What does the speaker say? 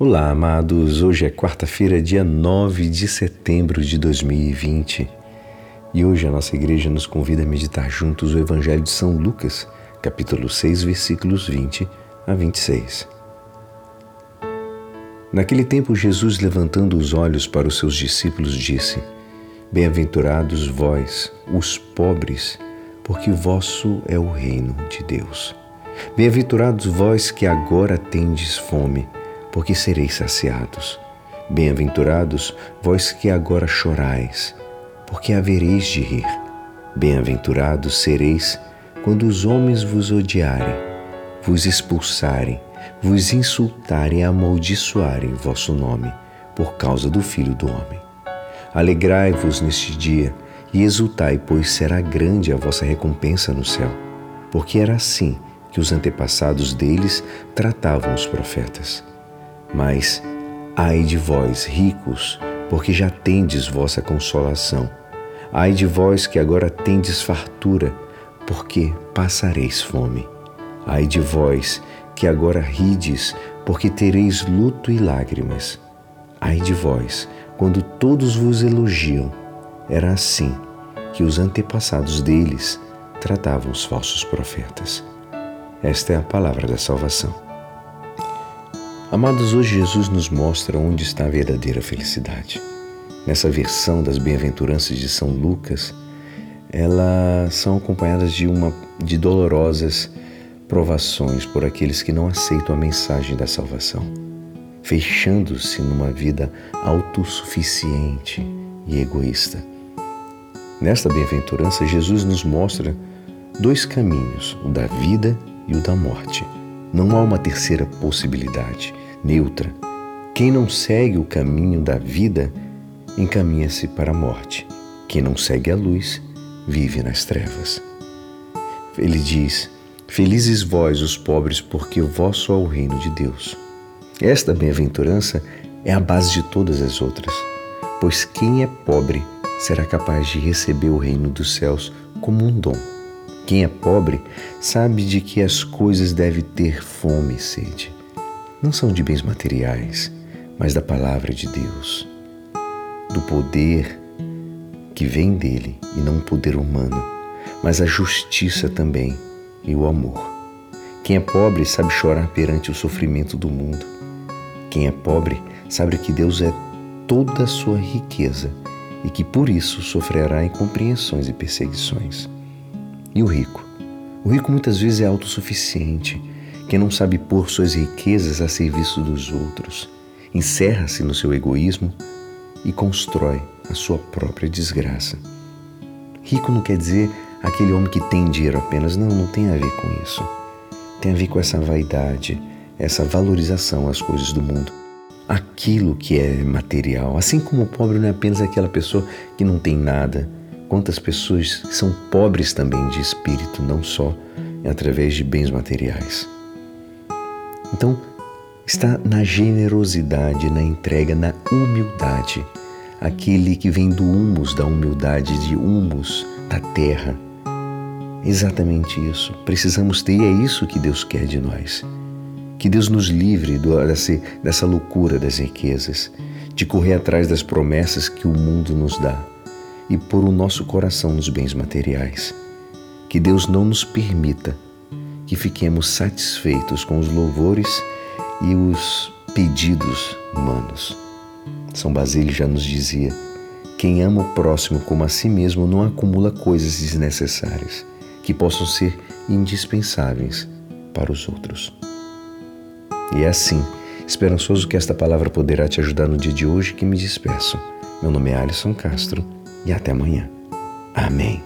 Olá, amados. Hoje é quarta-feira, dia 9 de setembro de 2020. E hoje a nossa igreja nos convida a meditar juntos o Evangelho de São Lucas, capítulo 6, versículos 20 a 26. Naquele tempo, Jesus, levantando os olhos para os seus discípulos, disse: Bem-aventurados vós, os pobres, porque vosso é o reino de Deus. Bem-aventurados vós que agora tendes fome, porque sereis saciados. Bem-aventurados vós que agora chorais, porque havereis de rir. Bem-aventurados sereis quando os homens vos odiarem, vos expulsarem, vos insultarem e amaldiçoarem vosso nome, por causa do Filho do Homem. Alegrai-vos neste dia e exultai, pois será grande a vossa recompensa no céu, porque era assim que os antepassados deles tratavam os profetas. Mas ai de vós, ricos, porque já tendes vossa consolação. Ai de vós que agora tendes fartura, porque passareis fome. Ai de vós que agora rides, porque tereis luto e lágrimas. Ai de vós, quando todos vos elogiam. Era assim que os antepassados deles tratavam os falsos profetas. Esta é a palavra da salvação. Amados, hoje Jesus nos mostra onde está a verdadeira felicidade. Nessa versão das bem-aventuranças de São Lucas, elas são acompanhadas de uma de dolorosas provações por aqueles que não aceitam a mensagem da salvação, fechando-se numa vida autossuficiente e egoísta. Nesta bem-aventurança, Jesus nos mostra dois caminhos, o da vida e o da morte. Não há uma terceira possibilidade, neutra. Quem não segue o caminho da vida encaminha-se para a morte. Quem não segue a luz vive nas trevas. Ele diz: Felizes vós, os pobres, porque vosso é o reino de Deus. Esta bem-aventurança é a base de todas as outras, pois quem é pobre será capaz de receber o reino dos céus como um dom. Quem é pobre sabe de que as coisas deve ter fome e sede. Não são de bens materiais, mas da palavra de Deus, do poder que vem dele e não o poder humano, mas a justiça também e o amor. Quem é pobre sabe chorar perante o sofrimento do mundo. Quem é pobre sabe que Deus é toda a sua riqueza e que por isso sofrerá incompreensões e perseguições. E o rico? O rico muitas vezes é autossuficiente, que não sabe pôr suas riquezas a serviço dos outros, encerra-se no seu egoísmo e constrói a sua própria desgraça. Rico não quer dizer aquele homem que tem dinheiro apenas, não, não tem a ver com isso. Tem a ver com essa vaidade, essa valorização às coisas do mundo. Aquilo que é material, assim como o pobre não é apenas aquela pessoa que não tem nada, Quantas pessoas são pobres também de espírito, não só através de bens materiais. Então, está na generosidade, na entrega, na humildade. Aquele que vem do humus, da humildade, de humus, da terra. Exatamente isso. Precisamos ter, e é isso que Deus quer de nós. Que Deus nos livre dessa, dessa loucura das riquezas, de correr atrás das promessas que o mundo nos dá e pôr o nosso coração nos bens materiais. Que Deus não nos permita que fiquemos satisfeitos com os louvores e os pedidos humanos. São Basílio já nos dizia: quem ama o próximo como a si mesmo não acumula coisas desnecessárias que possam ser indispensáveis para os outros. E é assim, esperançoso que esta palavra poderá te ajudar no dia de hoje que me despeço. Meu nome é Alisson Castro e até amanhã. Amém.